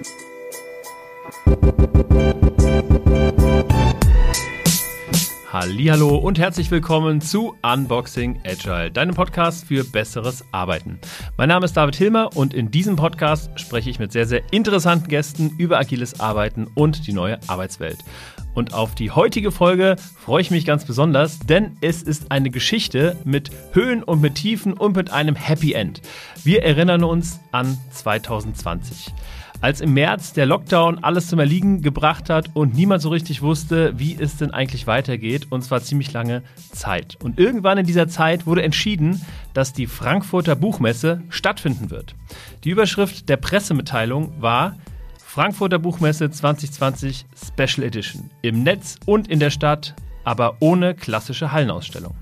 thank you Hallo und herzlich willkommen zu Unboxing Agile, deinem Podcast für besseres Arbeiten. Mein Name ist David Hilmer und in diesem Podcast spreche ich mit sehr, sehr interessanten Gästen über agiles Arbeiten und die neue Arbeitswelt. Und auf die heutige Folge freue ich mich ganz besonders, denn es ist eine Geschichte mit Höhen und mit Tiefen und mit einem Happy End. Wir erinnern uns an 2020 als im März der Lockdown alles zum Erliegen gebracht hat und niemand so richtig wusste, wie es denn eigentlich weitergeht, und zwar ziemlich lange Zeit. Und irgendwann in dieser Zeit wurde entschieden, dass die Frankfurter Buchmesse stattfinden wird. Die Überschrift der Pressemitteilung war Frankfurter Buchmesse 2020 Special Edition im Netz und in der Stadt, aber ohne klassische Hallenausstellung.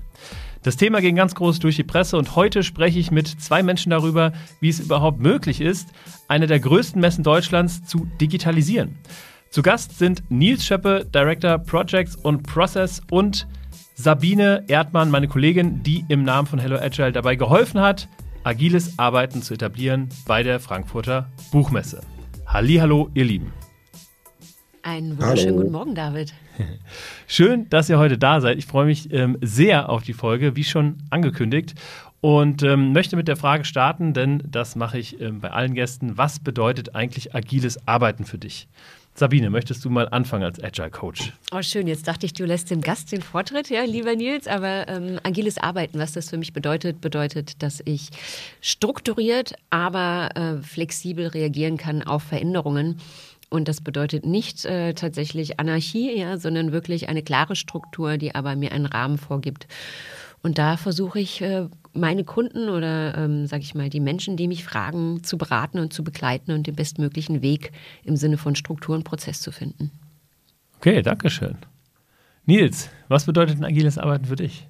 Das Thema ging ganz groß durch die Presse und heute spreche ich mit zwei Menschen darüber, wie es überhaupt möglich ist, eine der größten Messen Deutschlands zu digitalisieren. Zu Gast sind Nils Schöppe, Director Projects und Process und Sabine Erdmann, meine Kollegin, die im Namen von Hello Agile dabei geholfen hat, agiles Arbeiten zu etablieren bei der Frankfurter Buchmesse. Hallo, ihr Lieben. Einen wunderschönen Hallo. guten Morgen, David. Schön, dass ihr heute da seid. Ich freue mich ähm, sehr auf die Folge, wie schon angekündigt. Und ähm, möchte mit der Frage starten, denn das mache ich ähm, bei allen Gästen. Was bedeutet eigentlich agiles Arbeiten für dich? Sabine, möchtest du mal anfangen als Agile Coach? Oh, schön. Jetzt dachte ich, du lässt dem Gast den Vortritt, ja, lieber Nils. Aber ähm, agiles Arbeiten, was das für mich bedeutet, bedeutet, dass ich strukturiert, aber äh, flexibel reagieren kann auf Veränderungen und das bedeutet nicht äh, tatsächlich Anarchie, ja, sondern wirklich eine klare Struktur, die aber mir einen Rahmen vorgibt. Und da versuche ich, äh, meine Kunden oder, ähm, sage ich mal, die Menschen, die mich fragen, zu beraten und zu begleiten und den bestmöglichen Weg im Sinne von Struktur und Prozess zu finden. Okay, danke schön. Nils, was bedeutet ein agiles Arbeiten für dich?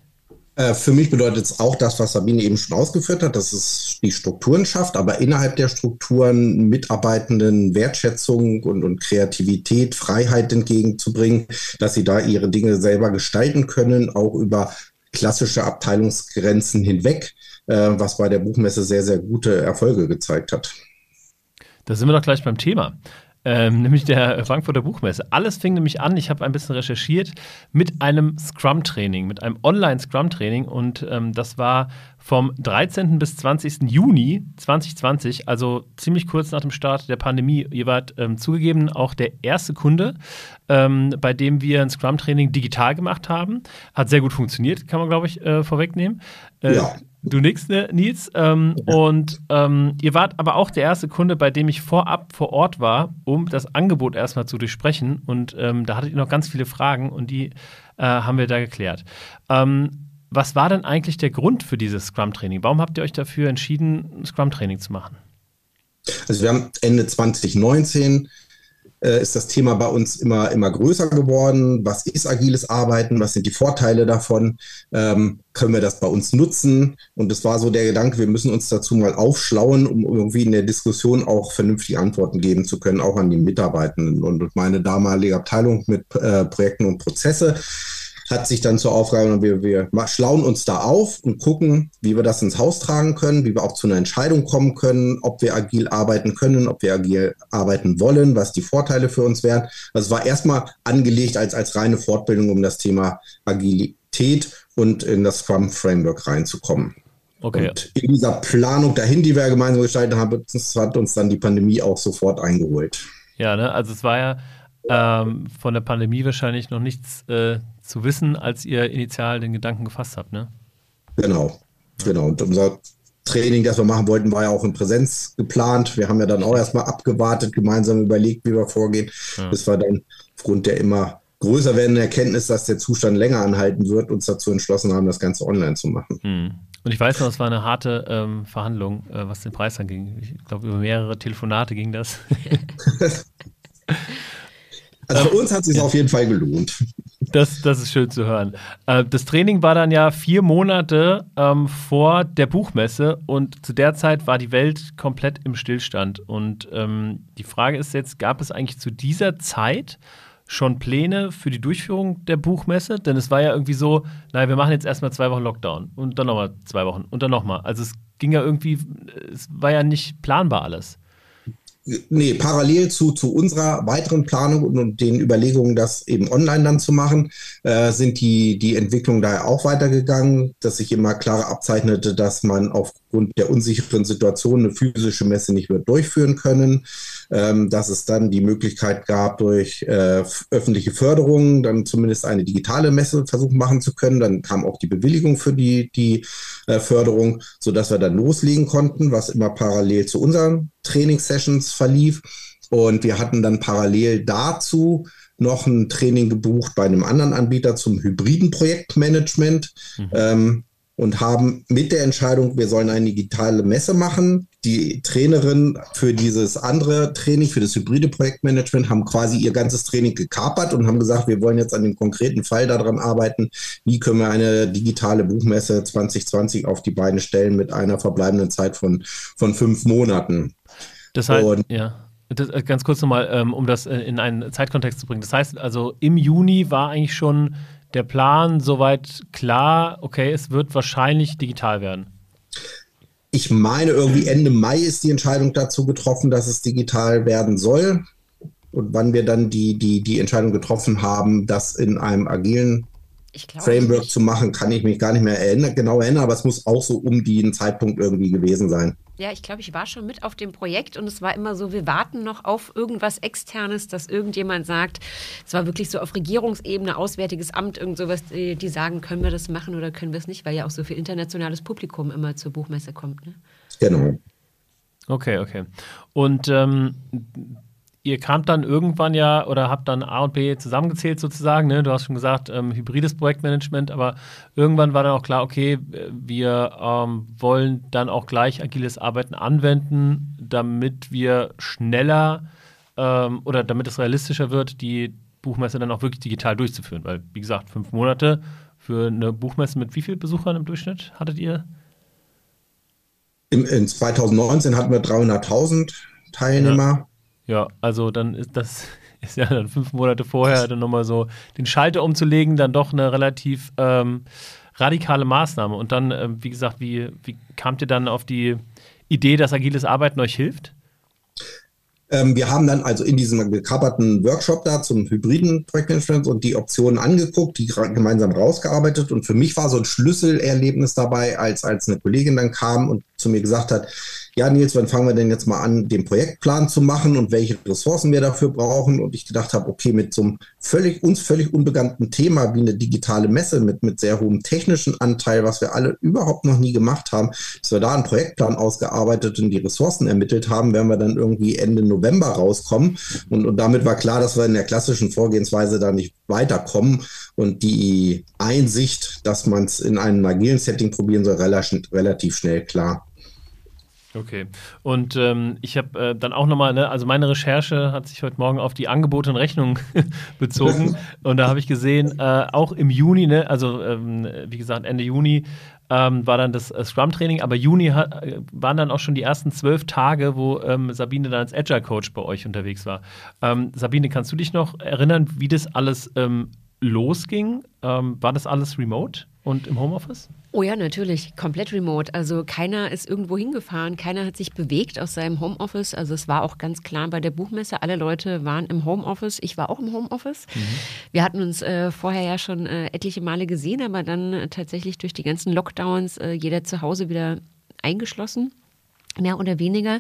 Äh, für mich bedeutet es auch das, was Sabine eben schon ausgeführt hat, dass es die Strukturen schafft, aber innerhalb der Strukturen Mitarbeitenden Wertschätzung und, und Kreativität, Freiheit entgegenzubringen, dass sie da ihre Dinge selber gestalten können, auch über klassische Abteilungsgrenzen hinweg, äh, was bei der Buchmesse sehr, sehr gute Erfolge gezeigt hat. Da sind wir doch gleich beim Thema ähm, nämlich der Frankfurter Buchmesse. Alles fing nämlich an, ich habe ein bisschen recherchiert, mit einem Scrum-Training, mit einem Online-Scrum-Training und ähm, das war vom 13. bis 20. Juni 2020, also ziemlich kurz nach dem Start der Pandemie. Wart ähm, zugegeben auch der erste Kunde, ähm, bei dem wir ein Scrum-Training digital gemacht haben. Hat sehr gut funktioniert, kann man, glaube ich, äh, vorwegnehmen. Äh, ja. Du nix, ne, Nils. Ähm, ja. Und ähm, ihr wart aber auch der erste Kunde, bei dem ich vorab vor Ort war, um das Angebot erstmal zu durchsprechen. Und ähm, da hattet ihr noch ganz viele Fragen und die äh, haben wir da geklärt. Ähm, was war denn eigentlich der Grund für dieses Scrum-Training? Warum habt ihr euch dafür entschieden, ein Scrum-Training zu machen? Also wir haben Ende 2019 äh, ist das Thema bei uns immer, immer größer geworden. Was ist agiles Arbeiten? Was sind die Vorteile davon? Ähm, können wir das bei uns nutzen? Und es war so der Gedanke, wir müssen uns dazu mal aufschlauen, um irgendwie in der Diskussion auch vernünftige Antworten geben zu können, auch an die Mitarbeitenden. Und meine damalige Abteilung mit äh, Projekten und Prozesse hat sich dann zur Aufgabe, wir, wir schlauen uns da auf und gucken, wie wir das ins Haus tragen können, wie wir auch zu einer Entscheidung kommen können, ob wir agil arbeiten können, ob wir agil arbeiten wollen, was die Vorteile für uns wären. Das war erstmal angelegt als, als reine Fortbildung, um das Thema Agilität und in das Scrum Framework reinzukommen. Okay. Und in dieser Planung dahin, die wir gemeinsam gestaltet haben, hat uns dann die Pandemie auch sofort eingeholt. Ja, ne? also es war ja ähm, von der Pandemie wahrscheinlich noch nichts äh, zu wissen, als ihr initial den Gedanken gefasst habt, ne? Genau, genau. Und unser Training, das wir machen wollten, war ja auch in Präsenz geplant. Wir haben ja dann auch erstmal abgewartet, gemeinsam überlegt, wie wir vorgehen, ja. bis wir dann aufgrund der immer größer werdenden Erkenntnis, dass der Zustand länger anhalten wird, uns dazu entschlossen haben, das Ganze online zu machen. Hm. Und ich weiß noch, es war eine harte ähm, Verhandlung, äh, was den Preis anging. Ich glaube, über mehrere Telefonate ging das. Also für uns hat es sich ja. auf jeden Fall gelohnt. Das, das ist schön zu hören. Äh, das Training war dann ja vier Monate ähm, vor der Buchmesse und zu der Zeit war die Welt komplett im Stillstand. Und ähm, die Frage ist jetzt, gab es eigentlich zu dieser Zeit schon Pläne für die Durchführung der Buchmesse? Denn es war ja irgendwie so, naja, wir machen jetzt erstmal zwei Wochen Lockdown und dann nochmal zwei Wochen und dann nochmal. Also es ging ja irgendwie, es war ja nicht planbar alles. Nee, parallel zu, zu unserer weiteren Planung und, und den Überlegungen, das eben online dann zu machen, äh, sind die, die Entwicklungen daher auch weitergegangen, dass sich immer klarer abzeichnete, dass man aufgrund der unsicheren Situation eine physische Messe nicht mehr durchführen können, ähm, dass es dann die Möglichkeit gab, durch äh, öffentliche Förderungen dann zumindest eine digitale Messe versuchen machen zu können. Dann kam auch die Bewilligung für die, die äh, Förderung, sodass wir dann loslegen konnten, was immer parallel zu unseren Trainingssessions verlief. Und wir hatten dann parallel dazu noch ein Training gebucht bei einem anderen Anbieter zum hybriden Projektmanagement mhm. ähm, und haben mit der Entscheidung, wir sollen eine digitale Messe machen, die Trainerin für dieses andere Training, für das hybride Projektmanagement, haben quasi ihr ganzes Training gekapert und haben gesagt, wir wollen jetzt an dem konkreten Fall daran arbeiten, wie können wir eine digitale Buchmesse 2020 auf die Beine stellen mit einer verbleibenden Zeit von, von fünf Monaten. Das heißt, und, ja. Das, äh, ganz kurz nochmal, ähm, um das äh, in einen Zeitkontext zu bringen. Das heißt also, im Juni war eigentlich schon der Plan soweit klar, okay, es wird wahrscheinlich digital werden. Ich meine, irgendwie Ende Mai ist die Entscheidung dazu getroffen, dass es digital werden soll. Und wann wir dann die, die, die Entscheidung getroffen haben, das in einem agilen Framework zu machen, kann ich mich gar nicht mehr erinnern, genau erinnern, aber es muss auch so um den Zeitpunkt irgendwie gewesen sein. Ja, ich glaube, ich war schon mit auf dem Projekt und es war immer so, wir warten noch auf irgendwas Externes, dass irgendjemand sagt, es war wirklich so auf Regierungsebene, Auswärtiges Amt, irgend sowas, die, die sagen, können wir das machen oder können wir es nicht, weil ja auch so viel internationales Publikum immer zur Buchmesse kommt. Ne? Genau. Okay, okay. Und ähm, ihr kamt dann irgendwann ja oder habt dann A und B zusammengezählt sozusagen. Ne? Du hast schon gesagt, ähm, hybrides Projektmanagement, aber irgendwann war dann auch klar, okay, wir ähm, wollen dann auch gleich agiles Arbeiten anwenden, damit wir schneller ähm, oder damit es realistischer wird, die Buchmesse dann auch wirklich digital durchzuführen. Weil, wie gesagt, fünf Monate für eine Buchmesse mit wie vielen Besuchern im Durchschnitt hattet ihr? In, in 2019 hatten wir 300.000 Teilnehmer. Ja. Ja, also dann ist das ist ja dann fünf Monate vorher dann nochmal so den Schalter umzulegen, dann doch eine relativ ähm, radikale Maßnahme. Und dann, äh, wie gesagt, wie, wie kamt ihr dann auf die Idee, dass agiles Arbeiten euch hilft? Ähm, wir haben dann also in diesem gekapperten Workshop da zum hybriden Projektmanagement und die Optionen angeguckt, die gemeinsam rausgearbeitet. Und für mich war so ein Schlüsselerlebnis dabei, als, als eine Kollegin dann kam und zu mir gesagt hat, ja, Nils, wann fangen wir denn jetzt mal an, den Projektplan zu machen und welche Ressourcen wir dafür brauchen? Und ich gedacht habe, okay, mit so einem völlig, uns völlig unbekannten Thema wie eine digitale Messe mit, mit sehr hohem technischen Anteil, was wir alle überhaupt noch nie gemacht haben, dass wir da einen Projektplan ausgearbeitet und die Ressourcen ermittelt haben, werden wir dann irgendwie Ende November rauskommen. Und, und damit war klar, dass wir in der klassischen Vorgehensweise da nicht weiterkommen. Und die Einsicht, dass man es in einem agilen Setting probieren soll, relativ, relativ schnell klar. Okay. Und ähm, ich habe äh, dann auch nochmal, ne, also meine Recherche hat sich heute Morgen auf die Angebote und Rechnungen bezogen. und da habe ich gesehen, äh, auch im Juni, ne, also ähm, wie gesagt, Ende Juni ähm, war dann das äh, Scrum-Training, aber Juni hat, äh, waren dann auch schon die ersten zwölf Tage, wo ähm, Sabine dann als Agile-Coach bei euch unterwegs war. Ähm, Sabine, kannst du dich noch erinnern, wie das alles ähm, losging? war das alles remote und im Homeoffice? Oh ja, natürlich. Komplett remote. Also keiner ist irgendwo hingefahren, keiner hat sich bewegt aus seinem Homeoffice. Also es war auch ganz klar bei der Buchmesse, alle Leute waren im Homeoffice. Ich war auch im Homeoffice. Mhm. Wir hatten uns äh, vorher ja schon äh, etliche Male gesehen, aber dann äh, tatsächlich durch die ganzen Lockdowns äh, jeder zu Hause wieder eingeschlossen, mehr oder weniger.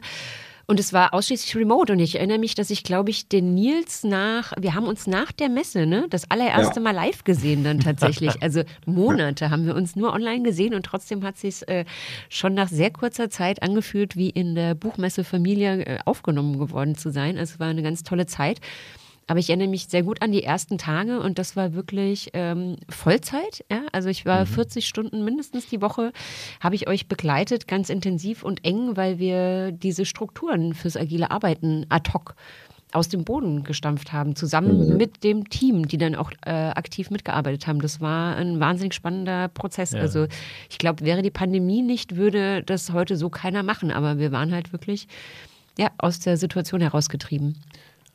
Und es war ausschließlich remote. Und ich erinnere mich, dass ich, glaube ich, den Nils nach, wir haben uns nach der Messe, ne, das allererste ja. Mal live gesehen dann tatsächlich. Also Monate haben wir uns nur online gesehen und trotzdem hat sich äh, schon nach sehr kurzer Zeit angefühlt, wie in der Buchmesse-Familie äh, aufgenommen geworden zu sein. Also es war eine ganz tolle Zeit. Aber ich erinnere mich sehr gut an die ersten Tage und das war wirklich ähm, Vollzeit. Ja? Also ich war mhm. 40 Stunden mindestens die Woche, habe ich euch begleitet, ganz intensiv und eng, weil wir diese Strukturen fürs agile Arbeiten ad hoc aus dem Boden gestampft haben, zusammen mhm. mit dem Team, die dann auch äh, aktiv mitgearbeitet haben. Das war ein wahnsinnig spannender Prozess. Ja. Also ich glaube, wäre die Pandemie nicht, würde das heute so keiner machen. Aber wir waren halt wirklich ja, aus der Situation herausgetrieben.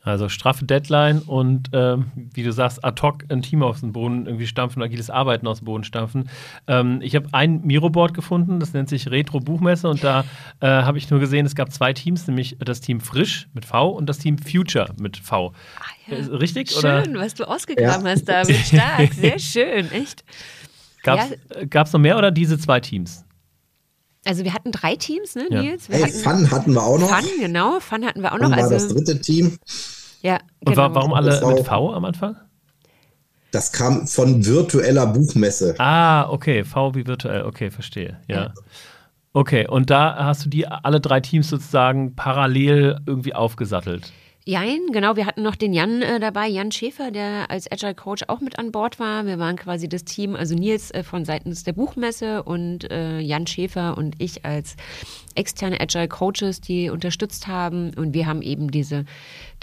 Also straffe Deadline und ähm, wie du sagst, ad hoc ein Team aus dem Boden irgendwie stampfen, agiles Arbeiten aus dem Boden stampfen. Ähm, ich habe ein Miro-Board gefunden, das nennt sich Retro Buchmesse und da äh, habe ich nur gesehen, es gab zwei Teams, nämlich das Team Frisch mit V und das Team Future mit V. Ah, ja. Richtig? Schön, oder? was du ausgegraben ja. hast, David. Stark, sehr schön, echt. Gab es ja. noch mehr oder diese zwei Teams? Also wir hatten drei Teams, ne, ja. Nils? Wir hey, hatten Fun hatten wir auch noch. Fun, genau, Fun hatten wir auch noch. Fun war also, das dritte Team. Ja, genau. Und warum alle mit V am Anfang? Das kam von virtueller Buchmesse. Ah, okay, V wie virtuell, okay, verstehe, ja. ja. Okay, und da hast du die alle drei Teams sozusagen parallel irgendwie aufgesattelt. Jein, genau. Wir hatten noch den Jan äh, dabei, Jan Schäfer, der als Agile Coach auch mit an Bord war. Wir waren quasi das Team, also Nils äh, von seitens der Buchmesse und äh, Jan Schäfer und ich als externe Agile Coaches, die unterstützt haben. Und wir haben eben diese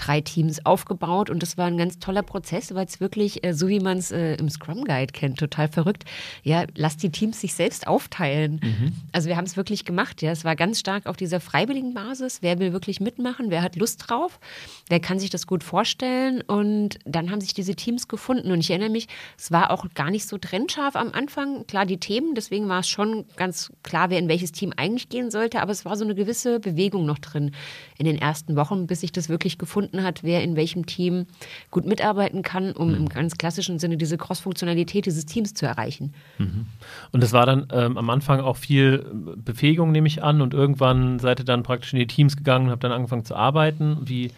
drei Teams aufgebaut und das war ein ganz toller Prozess, weil es wirklich, äh, so wie man es äh, im Scrum Guide kennt, total verrückt. Ja, lass die Teams sich selbst aufteilen. Mhm. Also wir haben es wirklich gemacht. Ja, es war ganz stark auf dieser freiwilligen Basis. Wer will wirklich mitmachen? Wer hat Lust drauf? Wer kann sich das gut vorstellen? Und dann haben sich diese Teams gefunden. Und ich erinnere mich, es war auch gar nicht so trennscharf am Anfang. Klar, die Themen, deswegen war es schon ganz klar, wer in welches Team eigentlich gehen sollte. Aber es war so eine gewisse Bewegung noch drin in den ersten Wochen, bis sich das wirklich gefunden gefunden hat, wer in welchem Team gut mitarbeiten kann, um mhm. im ganz klassischen Sinne diese Cross-Funktionalität dieses Teams zu erreichen. Mhm. Und das war dann ähm, am Anfang auch viel Befähigung, nehme ich an, und irgendwann seid ihr dann praktisch in die Teams gegangen und habt dann angefangen zu arbeiten. Wie,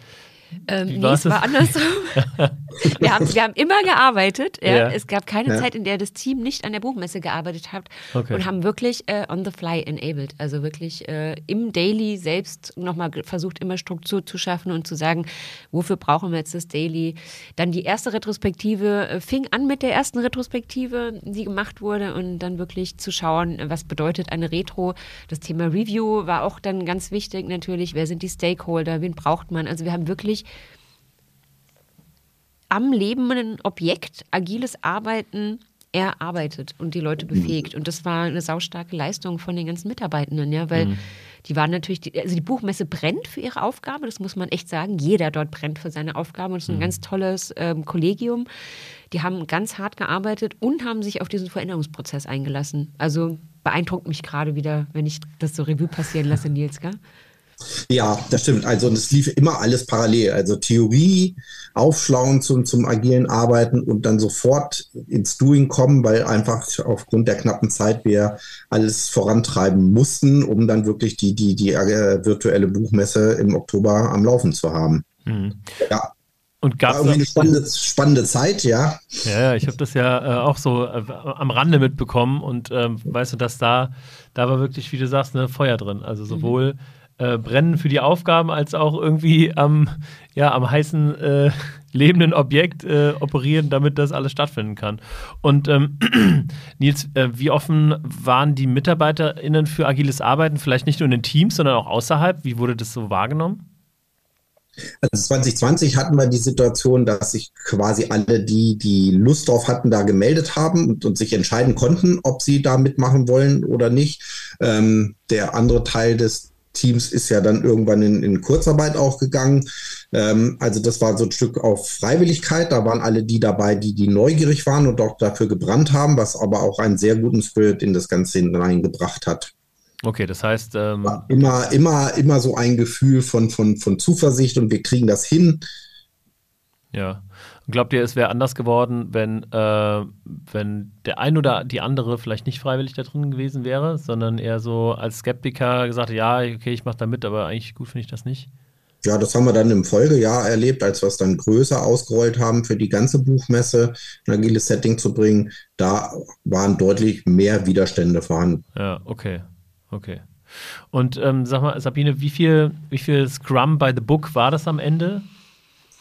ähm, nee, es war andersrum. wir, haben, wir haben immer gearbeitet. Ja. Ja. Es gab keine ja. Zeit, in der das Team nicht an der Buchmesse gearbeitet hat okay. und haben wirklich äh, on the fly enabled. Also wirklich äh, im Daily selbst nochmal versucht, immer Struktur zu schaffen und zu sagen, wofür brauchen wir jetzt das Daily. Dann die erste Retrospektive äh, fing an mit der ersten Retrospektive, die gemacht wurde und dann wirklich zu schauen, was bedeutet eine Retro. Das Thema Review war auch dann ganz wichtig natürlich. Wer sind die Stakeholder? Wen braucht man? Also wir haben wirklich am lebenden Objekt agiles Arbeiten erarbeitet und die Leute befähigt. Und das war eine saustarke Leistung von den ganzen Mitarbeitenden, ja, weil mhm. die waren natürlich, die, also die Buchmesse brennt für ihre Aufgabe, das muss man echt sagen. Jeder dort brennt für seine Aufgabe und es ist ein mhm. ganz tolles ähm, Kollegium. Die haben ganz hart gearbeitet und haben sich auf diesen Veränderungsprozess eingelassen. Also beeindruckt mich gerade wieder, wenn ich das so Revue passieren lasse, Nils, gell? Ja, das stimmt. Also es lief immer alles parallel. Also Theorie, Aufschlauen zum, zum agilen Arbeiten und dann sofort ins Doing kommen, weil einfach aufgrund der knappen Zeit wir alles vorantreiben mussten, um dann wirklich die, die, die äh, virtuelle Buchmesse im Oktober am Laufen zu haben. Mhm. Ja. Und gab es eine spannende, spannende Zeit, ja. Ja, ich habe das ja äh, auch so äh, am Rande mitbekommen und ähm, weißt du, dass da, da war wirklich, wie du sagst, ne, Feuer drin. Also sowohl mhm äh, brennen für die Aufgaben als auch irgendwie am, ja, am heißen äh, lebenden Objekt äh, operieren, damit das alles stattfinden kann. Und ähm, Nils, äh, wie offen waren die MitarbeiterInnen für agiles Arbeiten, vielleicht nicht nur in den Teams, sondern auch außerhalb? Wie wurde das so wahrgenommen? Also 2020 hatten wir die Situation, dass sich quasi alle, die die Lust drauf hatten, da gemeldet haben und, und sich entscheiden konnten, ob sie da mitmachen wollen oder nicht. Ähm, der andere Teil des Teams ist ja dann irgendwann in, in Kurzarbeit auch gegangen. Ähm, also das war so ein Stück auf Freiwilligkeit. Da waren alle die dabei, die, die neugierig waren und auch dafür gebrannt haben, was aber auch einen sehr guten Spirit in das Ganze hineingebracht hat. Okay, das heißt. Ähm immer, immer, immer so ein Gefühl von, von, von Zuversicht und wir kriegen das hin. Ja. Glaubt ihr, es wäre anders geworden, wenn, äh, wenn der ein oder die andere vielleicht nicht freiwillig da drin gewesen wäre, sondern eher so als Skeptiker gesagt, ja, okay, ich mache da mit, aber eigentlich gut finde ich das nicht? Ja, das haben wir dann im Folgejahr erlebt, als wir es dann größer ausgerollt haben für die ganze Buchmesse, ein agiles Setting zu bringen. Da waren deutlich mehr Widerstände vorhanden. Ja, okay, okay. Und ähm, sag mal, Sabine, wie viel, wie viel Scrum by the Book war das am Ende?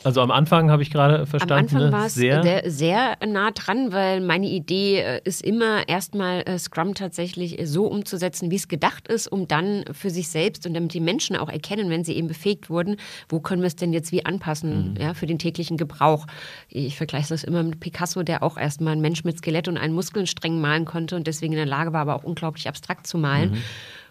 Also am Anfang habe ich gerade verstanden. Am Anfang ne? war es sehr, sehr nah dran, weil meine Idee äh, ist immer erstmal äh, Scrum tatsächlich so umzusetzen, wie es gedacht ist, um dann für sich selbst und damit die Menschen auch erkennen, wenn sie eben befähigt wurden, wo können wir es denn jetzt wie anpassen, mhm. ja, für den täglichen Gebrauch. Ich vergleiche das immer mit Picasso, der auch erstmal ein Mensch mit Skelett und einen Muskelstreng malen konnte und deswegen in der Lage war, aber auch unglaublich abstrakt zu malen. Mhm.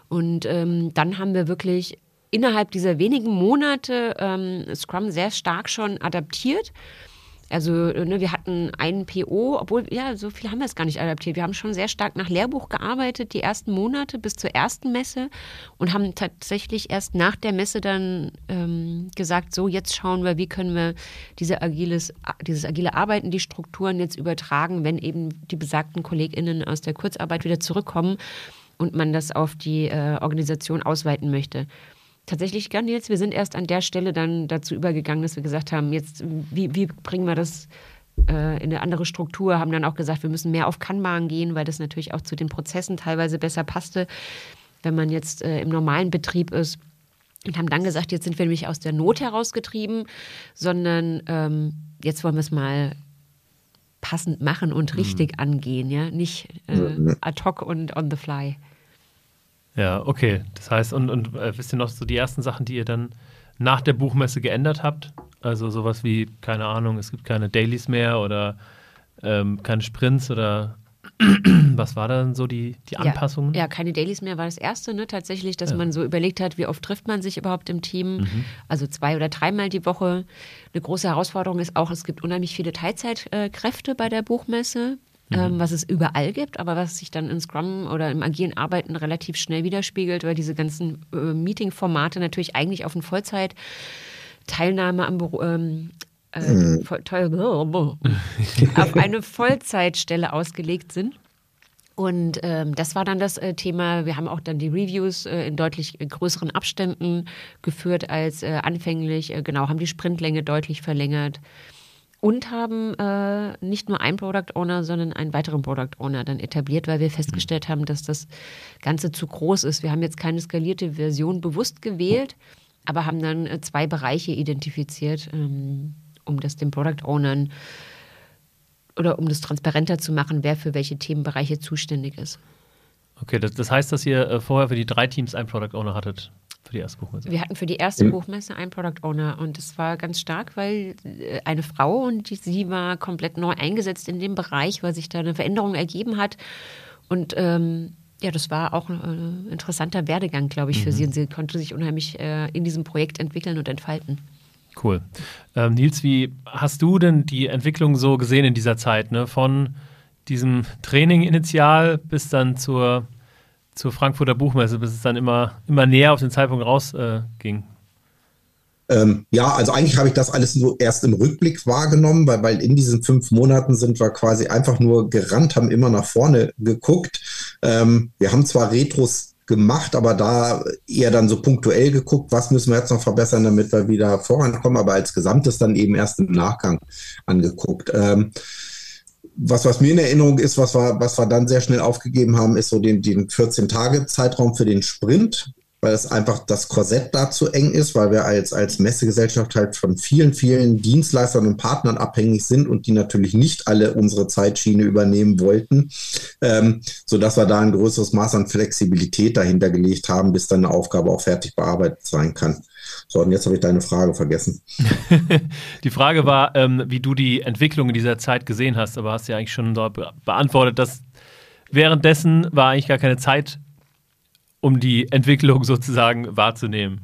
Und ähm, dann haben wir wirklich innerhalb dieser wenigen Monate ähm, Scrum sehr stark schon adaptiert. Also ne, wir hatten einen PO, obwohl, ja, so viel haben wir es gar nicht adaptiert. Wir haben schon sehr stark nach Lehrbuch gearbeitet, die ersten Monate bis zur ersten Messe und haben tatsächlich erst nach der Messe dann ähm, gesagt, so jetzt schauen wir, wie können wir diese agiles, dieses agile Arbeiten, die Strukturen jetzt übertragen, wenn eben die besagten KollegInnen aus der Kurzarbeit wieder zurückkommen und man das auf die äh, Organisation ausweiten möchte. Tatsächlich gar nicht. Wir sind erst an der Stelle dann dazu übergegangen, dass wir gesagt haben, jetzt, wie, wie bringen wir das äh, in eine andere Struktur, haben dann auch gesagt, wir müssen mehr auf Kanban gehen, weil das natürlich auch zu den Prozessen teilweise besser passte, wenn man jetzt äh, im normalen Betrieb ist. Und haben dann gesagt, jetzt sind wir nämlich aus der Not herausgetrieben, sondern ähm, jetzt wollen wir es mal passend machen und mhm. richtig mhm. angehen, ja, nicht äh, ad hoc und on the fly. Ja, okay. Das heißt, und, und äh, wisst ihr noch so die ersten Sachen, die ihr dann nach der Buchmesse geändert habt? Also sowas wie, keine Ahnung, es gibt keine Dailies mehr oder ähm, keine Sprints oder was war dann so die, die Anpassungen? Ja, ja, keine Dailies mehr war das erste, ne? Tatsächlich, dass ja. man so überlegt hat, wie oft trifft man sich überhaupt im Team. Mhm. Also zwei oder dreimal die Woche. Eine große Herausforderung ist auch, es gibt unheimlich viele Teilzeitkräfte bei der Buchmesse. Ähm, was es überall gibt, aber was sich dann in Scrum oder im agilen Arbeiten relativ schnell widerspiegelt, weil diese ganzen äh, Meeting-Formate natürlich eigentlich auf eine Vollzeit-Teilnahme am Büro, ähm, äh, mhm. auf eine Vollzeitstelle ausgelegt sind. Und ähm, das war dann das äh, Thema. Wir haben auch dann die Reviews äh, in deutlich größeren Abständen geführt als äh, anfänglich. Äh, genau, haben die Sprintlänge deutlich verlängert und haben äh, nicht nur einen Product Owner, sondern einen weiteren Product Owner dann etabliert, weil wir festgestellt haben, dass das Ganze zu groß ist. Wir haben jetzt keine skalierte Version bewusst gewählt, aber haben dann äh, zwei Bereiche identifiziert, ähm, um das den Product Ownern oder um das transparenter zu machen, wer für welche Themenbereiche zuständig ist. Okay, das, das heißt, dass ihr äh, vorher für die drei Teams einen Product Owner hattet. Für die erste Buchmesse? Wir hatten für die erste. Buchmesse einen Product Owner und es war ganz stark, weil äh, eine Frau und die, sie war komplett neu eingesetzt in dem Bereich, weil sich da eine Veränderung ergeben hat. Und ähm, ja, das war auch ein äh, interessanter Werdegang, glaube ich, für mhm. sie. Und sie konnte sich unheimlich äh, in diesem Projekt entwickeln und entfalten. Cool. Ähm, Nils, wie hast du denn die Entwicklung so gesehen in dieser Zeit? Ne? Von diesem Training initial bis dann zur zur Frankfurter Buchmesse, bis es dann immer, immer näher auf den Zeitpunkt rausging? Äh, ähm, ja, also eigentlich habe ich das alles so erst im Rückblick wahrgenommen, weil, weil in diesen fünf Monaten sind wir quasi einfach nur gerannt, haben immer nach vorne geguckt. Ähm, wir haben zwar Retros gemacht, aber da eher dann so punktuell geguckt, was müssen wir jetzt noch verbessern, damit wir wieder vorankommen, aber als Gesamtes dann eben erst im Nachgang angeguckt. Ähm, was, was mir in Erinnerung ist, was wir, was wir dann sehr schnell aufgegeben haben, ist so den, den 14-Tage-Zeitraum für den Sprint, weil es einfach das Korsett da zu eng ist, weil wir als, als Messegesellschaft halt von vielen, vielen Dienstleistern und Partnern abhängig sind und die natürlich nicht alle unsere Zeitschiene übernehmen wollten, ähm, sodass wir da ein größeres Maß an Flexibilität dahinter gelegt haben, bis dann eine Aufgabe auch fertig bearbeitet sein kann. So, und jetzt habe ich deine Frage vergessen. die Frage war, ähm, wie du die Entwicklung in dieser Zeit gesehen hast, aber hast ja eigentlich schon beantwortet, dass währenddessen war eigentlich gar keine Zeit, um die Entwicklung sozusagen wahrzunehmen.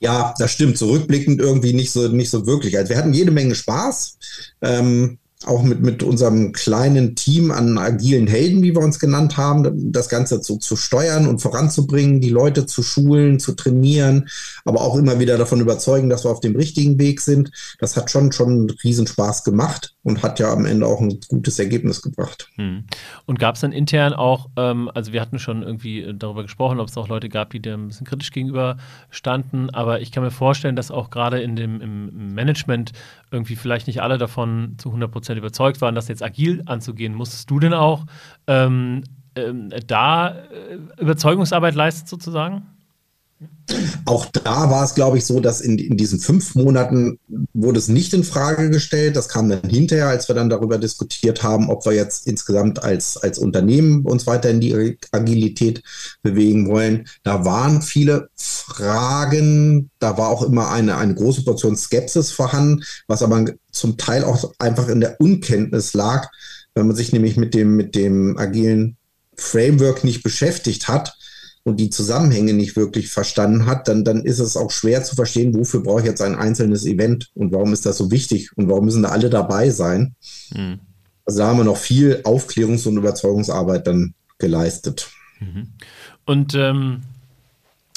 Ja, das stimmt. Zurückblickend irgendwie nicht so, nicht so wirklich. Also wir hatten jede Menge Spaß. Ähm, auch mit, mit unserem kleinen Team an agilen Helden, wie wir uns genannt haben, das Ganze zu, zu steuern und voranzubringen, die Leute zu schulen, zu trainieren, aber auch immer wieder davon überzeugen, dass wir auf dem richtigen Weg sind. Das hat schon, schon Riesenspaß gemacht und hat ja am Ende auch ein gutes Ergebnis gebracht. Hm. Und gab es dann intern auch, ähm, also wir hatten schon irgendwie darüber gesprochen, ob es auch Leute gab, die dem ein bisschen kritisch gegenüber standen, aber ich kann mir vorstellen, dass auch gerade in dem im Management irgendwie vielleicht nicht alle davon zu 100 Prozent überzeugt waren, das jetzt agil anzugehen. Musstest du denn auch ähm, ähm, da äh, Überzeugungsarbeit leisten sozusagen? Auch da war es, glaube ich, so, dass in, in diesen fünf Monaten wurde es nicht in Frage gestellt. Das kam dann hinterher, als wir dann darüber diskutiert haben, ob wir jetzt insgesamt als, als Unternehmen uns weiter in die Agilität bewegen wollen. Da waren viele Fragen. Da war auch immer eine, eine große Portion Skepsis vorhanden, was aber zum Teil auch einfach in der Unkenntnis lag, wenn man sich nämlich mit dem, mit dem agilen Framework nicht beschäftigt hat und die Zusammenhänge nicht wirklich verstanden hat, dann, dann ist es auch schwer zu verstehen, wofür brauche ich jetzt ein einzelnes Event und warum ist das so wichtig und warum müssen da alle dabei sein. Mhm. Also da haben wir noch viel Aufklärungs- und Überzeugungsarbeit dann geleistet. Mhm. Und ähm,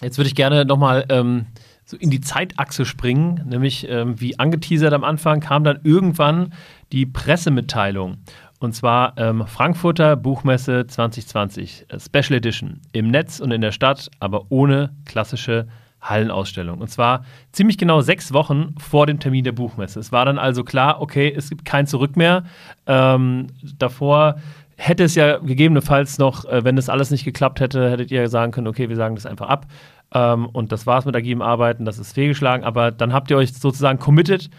jetzt würde ich gerne nochmal ähm, so in die Zeitachse springen, nämlich ähm, wie angeteasert am Anfang kam dann irgendwann die Pressemitteilung. Und zwar ähm, Frankfurter Buchmesse 2020, äh, Special Edition. Im Netz und in der Stadt, aber ohne klassische Hallenausstellung. Und zwar ziemlich genau sechs Wochen vor dem Termin der Buchmesse. Es war dann also klar, okay, es gibt kein Zurück mehr. Ähm, davor hätte es ja gegebenenfalls noch, äh, wenn das alles nicht geklappt hätte, hättet ihr sagen können, okay, wir sagen das einfach ab. Ähm, und das war's mit agilem Arbeiten, das ist fehlgeschlagen. Aber dann habt ihr euch sozusagen committed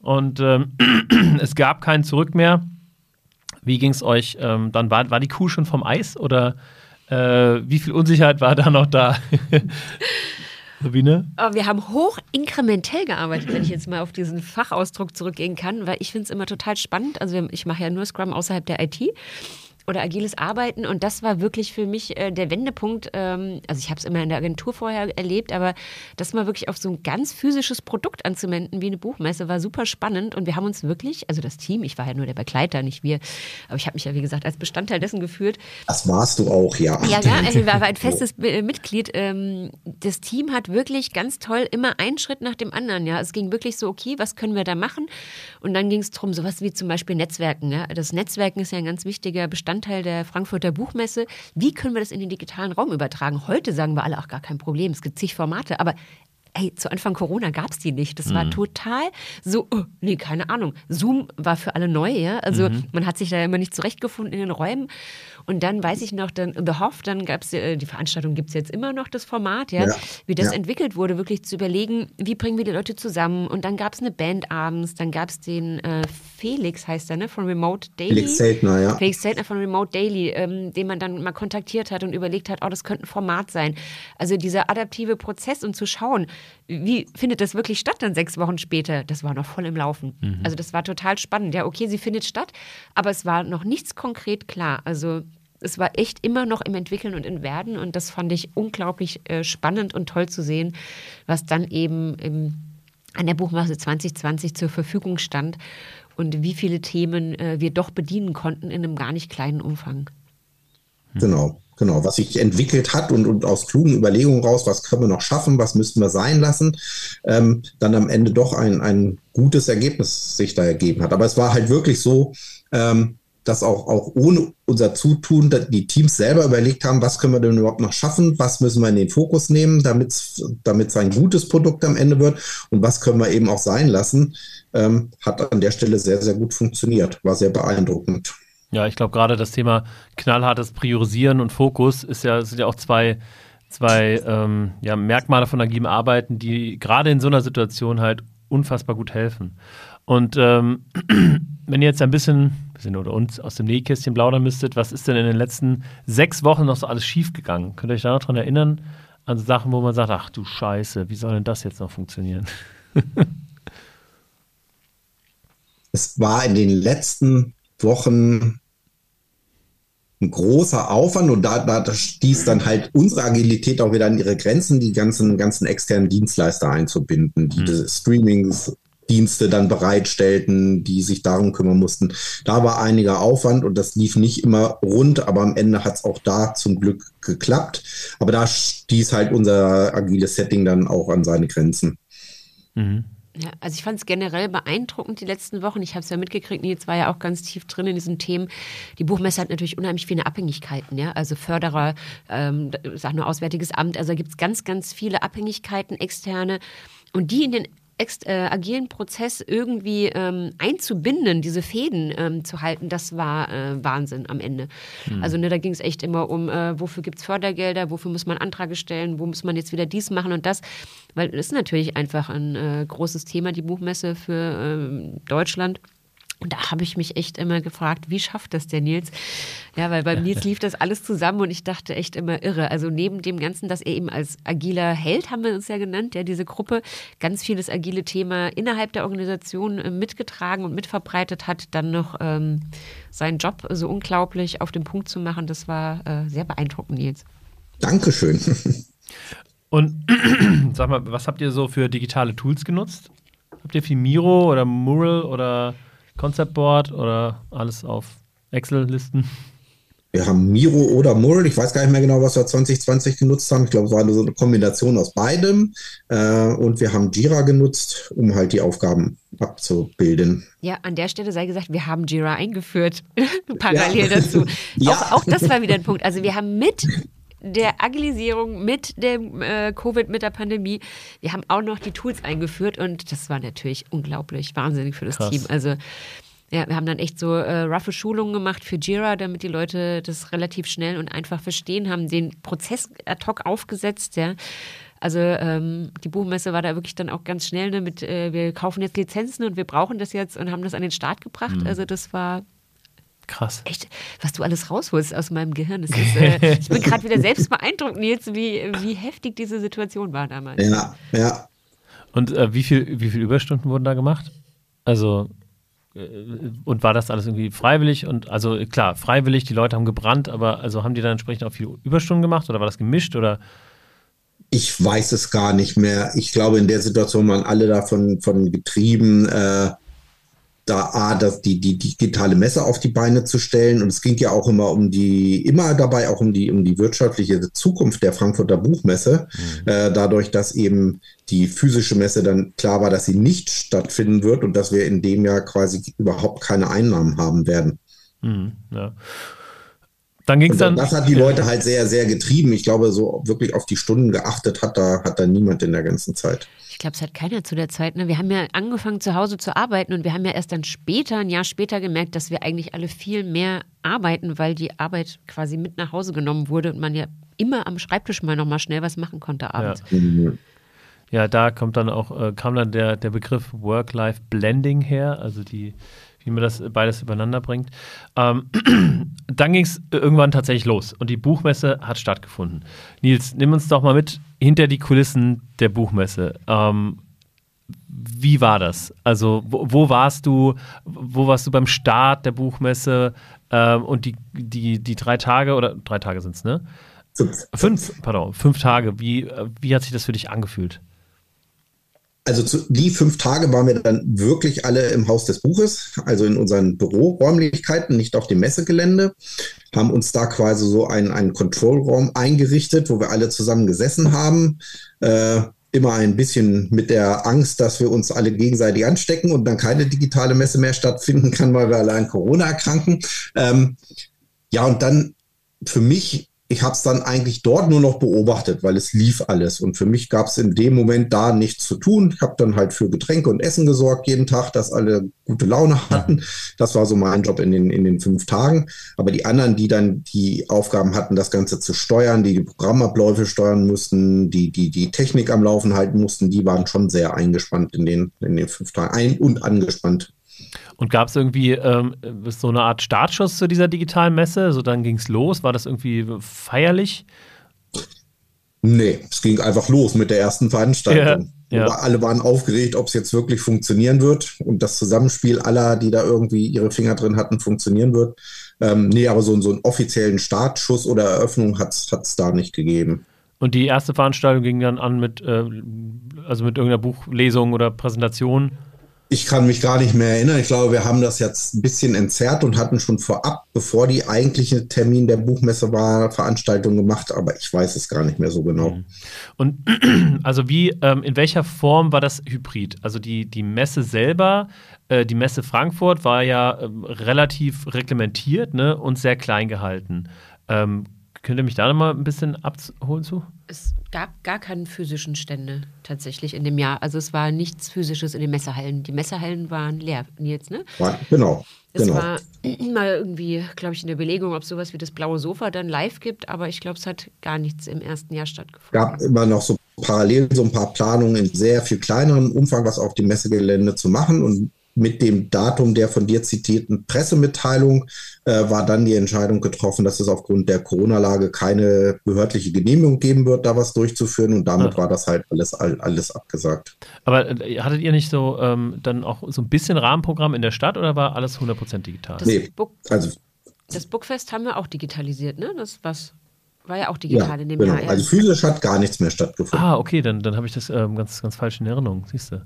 und ähm, es gab kein Zurück mehr. Wie ging es euch? Ähm, dann war, war die Kuh schon vom Eis oder äh, wie viel Unsicherheit war da noch da? Sabine? Oh, wir haben hoch inkrementell gearbeitet, wenn ich jetzt mal auf diesen Fachausdruck zurückgehen kann, weil ich finde es immer total spannend. Also ich mache ja nur Scrum außerhalb der IT oder agiles Arbeiten. Und das war wirklich für mich äh, der Wendepunkt. Ähm, also ich habe es immer in der Agentur vorher erlebt, aber das mal wirklich auf so ein ganz physisches Produkt anzuwenden wie eine Buchmesse war super spannend. Und wir haben uns wirklich, also das Team, ich war ja nur der Begleiter, nicht wir, aber ich habe mich ja wie gesagt als Bestandteil dessen geführt. Das warst du auch, ja. Ja, ja, ich war ein festes Mitglied. Ähm, das Team hat wirklich ganz toll immer einen Schritt nach dem anderen. Ja, es ging wirklich so, okay, was können wir da machen? Und dann ging es darum, sowas wie zum Beispiel Netzwerken. Ja? Das Netzwerken ist ja ein ganz wichtiger Bestandteil Bestandteil der Frankfurter Buchmesse. Wie können wir das in den digitalen Raum übertragen? Heute sagen wir alle, auch gar kein Problem, es gibt zig Formate, aber Ey, zu Anfang Corona gab es die nicht. Das war mhm. total so, oh, nee, keine Ahnung. Zoom war für alle neu, ja. Also mhm. man hat sich da immer nicht zurechtgefunden in den Räumen. Und dann weiß ich noch, dann The Hoff, dann gab es äh, die Veranstaltung, gibt es jetzt immer noch das Format, ja, ja. wie das ja. entwickelt wurde, wirklich zu überlegen, wie bringen wir die Leute zusammen. Und dann gab es eine Band abends, dann gab es den äh, Felix, heißt er, ne, von Remote Daily. Felix Seltner, ja. Felix Seltner von Remote Daily, ähm, den man dann mal kontaktiert hat und überlegt hat, oh, das könnte ein Format sein. Also dieser adaptive Prozess und zu schauen, wie findet das wirklich statt dann sechs Wochen später? Das war noch voll im Laufen. Mhm. Also das war total spannend. Ja, okay, sie findet statt, aber es war noch nichts konkret klar. Also es war echt immer noch im Entwickeln und im Werden und das fand ich unglaublich äh, spannend und toll zu sehen, was dann eben im, an der Buchmesse 2020 zur Verfügung stand und wie viele Themen äh, wir doch bedienen konnten in einem gar nicht kleinen Umfang. Genau. Genau, was sich entwickelt hat und, und aus klugen Überlegungen raus, was können wir noch schaffen, was müssten wir sein lassen, ähm, dann am Ende doch ein, ein gutes Ergebnis sich da ergeben hat. Aber es war halt wirklich so, ähm, dass auch, auch ohne unser Zutun die Teams selber überlegt haben, was können wir denn überhaupt noch schaffen, was müssen wir in den Fokus nehmen, damit es ein gutes Produkt am Ende wird und was können wir eben auch sein lassen, ähm, hat an der Stelle sehr, sehr gut funktioniert, war sehr beeindruckend. Ja, ich glaube gerade das Thema knallhartes Priorisieren und Fokus ist ja, sind ja auch zwei, zwei ähm, ja, Merkmale von agilem Arbeiten, die gerade in so einer Situation halt unfassbar gut helfen. Und ähm, wenn ihr jetzt ein bisschen, bisschen oder uns aus dem Nähkästchen plaudern müsstet, was ist denn in den letzten sechs Wochen noch so alles schiefgegangen? Könnt ihr euch da noch dran erinnern? An Sachen, wo man sagt, ach du Scheiße, wie soll denn das jetzt noch funktionieren? es war in den letzten Wochen ein großer Aufwand und da, da stieß dann halt unsere Agilität auch wieder an ihre Grenzen, die ganzen, ganzen externen Dienstleister einzubinden, die mhm. Streamings, Dienste dann bereitstellten, die sich darum kümmern mussten. Da war einiger Aufwand und das lief nicht immer rund, aber am Ende hat es auch da zum Glück geklappt. Aber da stieß halt unser agiles Setting dann auch an seine Grenzen. Mhm. Ja, also ich fand es generell beeindruckend die letzten Wochen. Ich habe es ja mitgekriegt, Nils war ja auch ganz tief drin in diesen Themen. Die Buchmesse hat natürlich unheimlich viele Abhängigkeiten, ja. Also Förderer, ähm, sag nur Auswärtiges Amt, also da gibt es ganz, ganz viele Abhängigkeiten, externe. Und die in den äh, agilen Prozess irgendwie ähm, einzubinden, diese Fäden ähm, zu halten, das war äh, Wahnsinn am Ende. Mhm. Also ne, da ging es echt immer um, äh, wofür gibt es Fördergelder, wofür muss man Anträge stellen, wo muss man jetzt wieder dies machen und das. Weil das ist natürlich einfach ein äh, großes Thema, die Buchmesse für ähm, Deutschland. Und da habe ich mich echt immer gefragt, wie schafft das der Nils? Ja, weil bei Nils lief das alles zusammen und ich dachte echt immer irre. Also neben dem Ganzen, dass er eben als agiler Held, haben wir uns ja genannt, ja, diese Gruppe ganz vieles agile Thema innerhalb der Organisation äh, mitgetragen und mitverbreitet hat, dann noch ähm, seinen Job so unglaublich auf den Punkt zu machen, das war äh, sehr beeindruckend, Nils. Dankeschön. Und sag mal, was habt ihr so für digitale Tools genutzt? Habt ihr viel Miro oder Mural oder Concept Board oder alles auf Excel-Listen? Wir haben Miro oder Mural. Ich weiß gar nicht mehr genau, was wir 2020 genutzt haben. Ich glaube, es war so eine Kombination aus beidem. Äh, und wir haben Jira genutzt, um halt die Aufgaben abzubilden. Ja, an der Stelle sei gesagt, wir haben Jira eingeführt, parallel ja. dazu. ja. Auch, auch das war wieder ein Punkt. Also wir haben mit der Agilisierung, mit dem äh, Covid, mit der Pandemie, wir haben auch noch die Tools eingeführt und das war natürlich unglaublich wahnsinnig für das Krass. Team. Also ja, wir haben dann echt so äh, roughe Schulungen gemacht für Jira, damit die Leute das relativ schnell und einfach verstehen, haben den Prozess ad hoc aufgesetzt, ja. Also ähm, die Buchmesse war da wirklich dann auch ganz schnell ne, mit, äh, wir kaufen jetzt Lizenzen und wir brauchen das jetzt und haben das an den Start gebracht. Mhm. Also das war Krass. Echt, was du alles rausholst aus meinem Gehirn. Ist, äh, ich bin gerade wieder selbst beeindruckt, Nils, wie, wie heftig diese Situation war damals. Ja, ja. Und äh, wie viel, wie viel Überstunden wurden da gemacht? Also äh, und war das alles irgendwie freiwillig? Und also klar, freiwillig, die Leute haben gebrannt, aber also haben die dann entsprechend auch viel Überstunden gemacht oder war das gemischt oder? Ich weiß es gar nicht mehr. Ich glaube, in der Situation waren alle davon von getrieben, äh, da A, das, die, die digitale Messe auf die Beine zu stellen. Und es ging ja auch immer um die, immer dabei auch um die, um die wirtschaftliche Zukunft der Frankfurter Buchmesse. Mhm. Äh, dadurch, dass eben die physische Messe dann klar war, dass sie nicht stattfinden wird und dass wir in dem Jahr quasi überhaupt keine Einnahmen haben werden. Mhm, ja. Dann ging es dann. Das hat die Leute halt sehr, sehr getrieben. Ich glaube, so wirklich auf die Stunden geachtet hat da, hat da niemand in der ganzen Zeit. Ich glaube, es hat keiner zu der Zeit. Ne? Wir haben ja angefangen zu Hause zu arbeiten und wir haben ja erst dann später, ein Jahr später gemerkt, dass wir eigentlich alle viel mehr arbeiten, weil die Arbeit quasi mit nach Hause genommen wurde und man ja immer am Schreibtisch mal nochmal schnell was machen konnte abends. Ja. Mhm. Ja, da kommt dann auch, äh, kam dann der, der Begriff Work-Life-Blending her, also die, wie man das beides übereinander bringt. Ähm, dann ging es irgendwann tatsächlich los und die Buchmesse hat stattgefunden. Nils, nimm uns doch mal mit hinter die Kulissen der Buchmesse. Ähm, wie war das? Also, wo, wo, warst du? Wo warst du beim Start der Buchmesse? Ähm, und die, die, die drei Tage oder drei Tage sind es, ne? Fünf. Fünf, pardon, fünf Tage. Wie, wie hat sich das für dich angefühlt? Also zu, die fünf Tage waren wir dann wirklich alle im Haus des Buches, also in unseren Büroräumlichkeiten, nicht auf dem Messegelände, haben uns da quasi so einen, einen Kontrollraum eingerichtet, wo wir alle zusammen gesessen haben. Äh, immer ein bisschen mit der Angst, dass wir uns alle gegenseitig anstecken und dann keine digitale Messe mehr stattfinden kann, weil wir alle an Corona erkranken. Ähm, ja, und dann für mich ich habe es dann eigentlich dort nur noch beobachtet, weil es lief alles. Und für mich gab es in dem Moment da nichts zu tun. Ich habe dann halt für Getränke und Essen gesorgt jeden Tag, dass alle gute Laune hatten. Das war so mein Job in den, in den fünf Tagen. Aber die anderen, die dann die Aufgaben hatten, das Ganze zu steuern, die die Programmabläufe steuern mussten, die, die die Technik am Laufen halten mussten, die waren schon sehr eingespannt in den, in den fünf Tagen. Ein- und angespannt und gab es irgendwie ähm, so eine Art Startschuss zu dieser digitalen Messe? So dann ging es los. War das irgendwie feierlich? Nee, es ging einfach los mit der ersten Veranstaltung. Ja, ja. Alle waren aufgeregt, ob es jetzt wirklich funktionieren wird und das Zusammenspiel aller, die da irgendwie ihre Finger drin hatten, funktionieren wird. Ähm, nee, aber so, so einen offiziellen Startschuss oder Eröffnung hat es da nicht gegeben. Und die erste Veranstaltung ging dann an mit, äh, also mit irgendeiner Buchlesung oder Präsentation? Ich kann mich gar nicht mehr erinnern. Ich glaube, wir haben das jetzt ein bisschen entzerrt und hatten schon vorab, bevor die eigentliche Termin der Buchmesse war, Veranstaltungen gemacht, aber ich weiß es gar nicht mehr so genau. Mhm. Und also wie, ähm, in welcher Form war das Hybrid? Also die, die Messe selber, äh, die Messe Frankfurt war ja äh, relativ reglementiert ne, und sehr klein gehalten. Ähm, Könnt ihr mich da nochmal ein bisschen abholen zu? Es gab gar keine physischen Stände tatsächlich in dem Jahr. Also es war nichts Physisches in den Messehallen. Die Messehallen waren leer, Nils, ne? Ja, genau. Es genau. war mal irgendwie, glaube ich, in der Belegung, ob es sowas wie das blaue Sofa dann live gibt, aber ich glaube, es hat gar nichts im ersten Jahr stattgefunden. Es gab immer noch so parallel so ein paar Planungen in sehr viel kleineren Umfang, was auf dem Messegelände zu machen. Und mit dem Datum der von dir zitierten Pressemitteilung äh, war dann die Entscheidung getroffen, dass es aufgrund der Corona-Lage keine behördliche Genehmigung geben wird, da was durchzuführen. Und damit ja. war das halt alles, alles abgesagt. Aber äh, hattet ihr nicht so ähm, dann auch so ein bisschen Rahmenprogramm in der Stadt oder war alles 100% digital? Das nee, also das Bookfest haben wir auch digitalisiert, ne? Das was war ja auch digital ja, in dem genau. Jahr. Ja. Also physisch hat gar nichts mehr stattgefunden. Ah, okay, dann, dann habe ich das ähm, ganz, ganz falsch in Erinnerung, siehst du.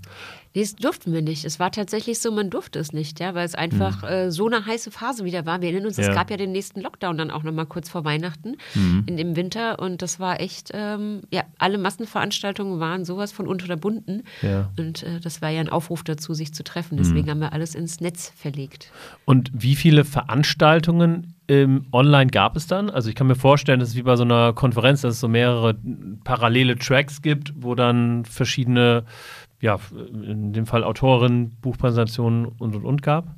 Nee, das durften wir nicht. Es war tatsächlich so, man durfte es nicht, ja, weil es einfach Mhm. äh, so eine heiße Phase wieder war. Wir erinnern uns, es Ja. gab ja den nächsten Lockdown dann auch nochmal kurz vor Weihnachten Mhm. in dem Winter und das war echt, ähm, ja, alle Massenveranstaltungen waren sowas von unterbunden Ja. und äh, das war ja ein Aufruf dazu, sich zu treffen. Mhm. Deswegen haben wir alles ins Netz verlegt. Und wie viele Veranstaltungen ähm, online gab es dann? Also ich kann mir vorstellen, das ist wie bei so einer Konferenz, dass es so mehrere parallele Tracks gibt, wo dann verschiedene, ja, in dem Fall Autorinnen, Buchpräsentationen und und und gab.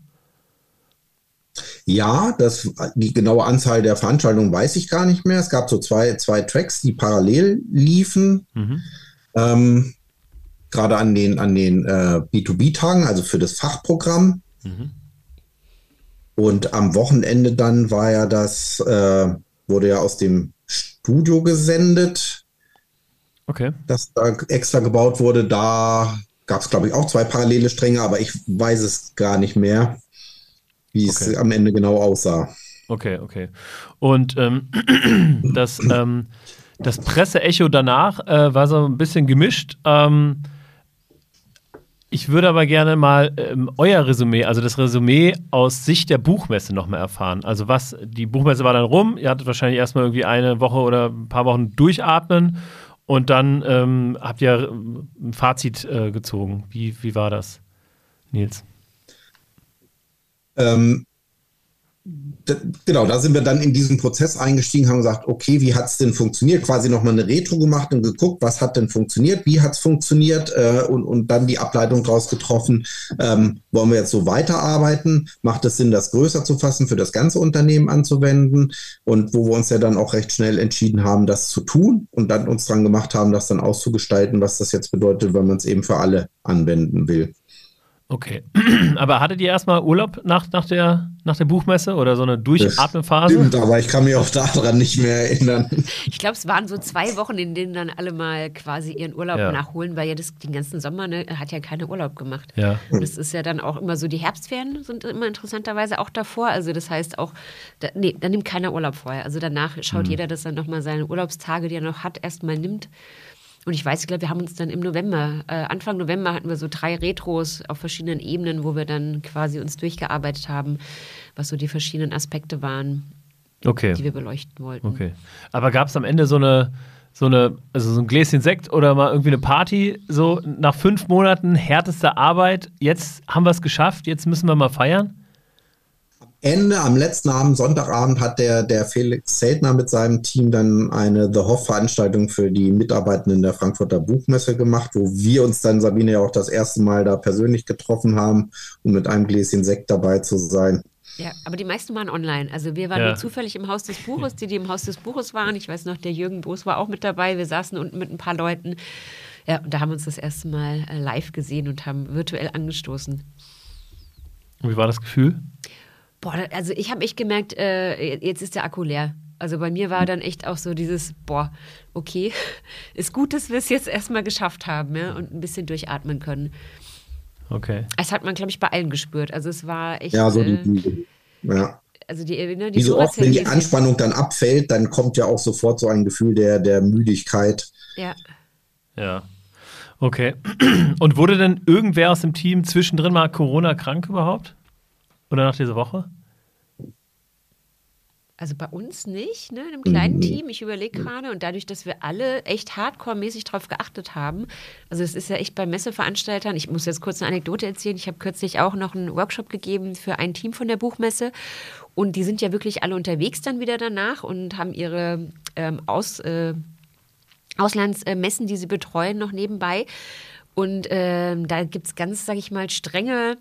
Ja, das, die genaue Anzahl der Veranstaltungen weiß ich gar nicht mehr. Es gab so zwei, zwei Tracks, die parallel liefen. Mhm. Ähm, gerade an den, an den äh, B2B-Tagen, also für das Fachprogramm. Mhm. Und am Wochenende dann war ja das, äh, wurde ja aus dem Studio gesendet, Okay. das da extra gebaut wurde. Da gab es, glaube ich, auch zwei parallele Stränge, aber ich weiß es gar nicht mehr, wie es Okay. am Ende genau aussah. Okay, okay. Und ähm, das, ähm, das Presseecho danach äh, war so ein bisschen gemischt. Ähm, ich würde aber gerne mal ähm, euer Resümee, also das Resümee aus Sicht der Buchmesse nochmal erfahren. Also was, die Buchmesse war dann rum, ihr hattet wahrscheinlich erstmal irgendwie eine Woche oder ein paar Wochen durchatmen und dann ähm, habt ihr ähm, ein Fazit äh, gezogen. Wie, wie war das, Nils? Ähm, genau, da sind wir dann in diesen Prozess eingestiegen, haben gesagt, okay, wie hat es denn funktioniert? Quasi nochmal eine Retro gemacht und geguckt, was hat denn funktioniert, wie hat es funktioniert äh, und, und dann die Ableitung daraus getroffen, ähm, wollen wir jetzt so weiterarbeiten? Macht es Sinn, das größer zu fassen, für das ganze Unternehmen anzuwenden? Und wo wir uns ja dann auch recht schnell entschieden haben, das zu tun und dann uns dran gemacht haben, das dann auszugestalten, was das jetzt bedeutet, wenn man es eben für alle anwenden will. Okay. Aber hattet ihr erstmal Urlaub nach, nach, der, nach der Buchmesse oder so eine Durchatmenphase? Stimmt, aber ich kann mich auch daran nicht mehr erinnern. Ich glaube, es waren so zwei Wochen, in denen dann alle mal quasi ihren Urlaub Ja. nachholen, weil ja das, den ganzen Sommer ne, hat ja keiner Urlaub gemacht. Ja. Und es ist ja dann auch immer so, die Herbstferien sind immer interessanterweise auch davor. Also das heißt auch, da, nee, da nimmt keiner Urlaub vorher. Also danach schaut Mhm. jeder, dass er nochmal seine Urlaubstage, die er noch hat, erstmal nimmt. Und ich weiß, ich glaube, wir haben uns dann im November, äh, Anfang November hatten wir so drei Retros auf verschiedenen Ebenen, wo wir dann quasi uns durchgearbeitet haben, was so die verschiedenen Aspekte waren, Okay. die wir beleuchten wollten. Okay. Aber gab es am Ende so eine, so eine, also so ein Gläschen Sekt oder mal irgendwie eine Party, so nach fünf Monaten härtester Arbeit, jetzt haben wir es geschafft, jetzt müssen wir mal feiern? Ende, am letzten Abend, Sonntagabend, hat der, der Felix Zeltner mit seinem Team dann eine The Hoff-Veranstaltung für die Mitarbeitenden der Frankfurter Buchmesse gemacht, wo wir uns dann, Sabine, ja auch das erste Mal da persönlich getroffen haben, um mit einem Gläschen Sekt dabei zu sein. Ja, aber die meisten waren online. Also wir waren Ja. nur zufällig im Haus des Buches, die, die im Haus des Buches waren. Ich weiß noch, der Jürgen Boos war auch mit dabei. Wir saßen unten mit ein paar Leuten. Ja, und da haben wir uns das erste Mal äh, live gesehen und haben virtuell angestoßen. Und wie war das Gefühl? Boah, also ich habe echt gemerkt, äh, jetzt ist der Akku leer. Also bei mir war dann echt auch so dieses, boah, okay, ist gut, dass wir es jetzt erstmal geschafft haben ja, und ein bisschen durchatmen können. Okay. Das hat man, glaube ich, bei allen gespürt. Also es war echt, Ja, so äh, die, die ja. also die, ne, die Wie so oft, wenn die. Anspannung dann abfällt, dann kommt ja auch sofort so ein Gefühl der, der Müdigkeit. Ja. Ja. Okay. Und wurde denn irgendwer aus dem Team zwischendrin mal Corona krank überhaupt? Oder nach dieser Woche? Also bei uns nicht, ne? in einem kleinen Mhm. Team. Ich überlege gerade und dadurch, dass wir alle echt hardcore-mäßig drauf geachtet haben. Also es ist ja echt bei Messeveranstaltern. Ich muss jetzt kurz eine Anekdote erzählen. Ich habe kürzlich auch noch einen Workshop gegeben für ein Team von der Buchmesse und die sind ja wirklich alle unterwegs dann wieder danach und haben ihre ähm, Aus, äh, Auslandsmessen, die sie betreuen, noch nebenbei. Und ähm, da gibt es ganz, sage ich mal, strenge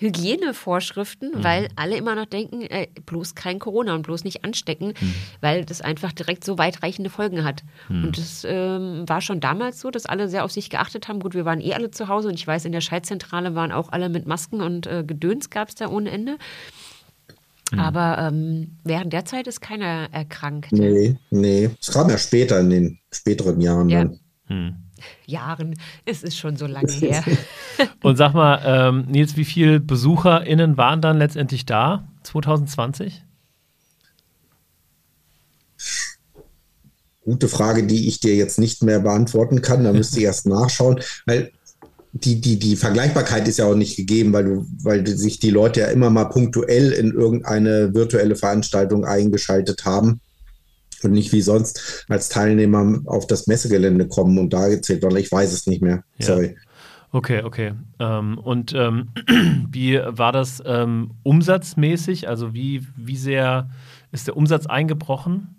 Hygienevorschriften, weil alle immer noch denken, äh, bloß kein Corona und bloß nicht anstecken, weil das einfach direkt so weitreichende Folgen hat. Und das ähm, war schon damals so, dass alle sehr auf sich geachtet haben. Gut, wir waren eh alle zu Hause und ich weiß, in der Schaltzentrale waren auch alle mit Masken und äh, Gedöns gab es da ohne Ende. Aber ähm, während der Zeit ist keiner erkrankt. Nee, nee. Es kam ja später in den späteren Jahren Ja. dann. Jahren. Es ist schon so lange her. Und sag mal, ähm, Nils, wie viele BesucherInnen waren dann letztendlich da 2020? gute Frage, die ich dir jetzt nicht mehr beantworten kann. Da müsste ich erst nachschauen, weil die, die, die Vergleichbarkeit ist ja auch nicht gegeben, weil du, weil sich die Leute ja immer mal punktuell in irgendeine virtuelle Veranstaltung eingeschaltet haben und nicht wie sonst als Teilnehmer auf das Messegelände kommen und da gezählt worden. Ich weiß es nicht mehr. Ja. Sorry. Okay, okay. Ähm, und ähm, wie war das ähm, umsatzmäßig? Also wie, wie sehr ist der Umsatz eingebrochen?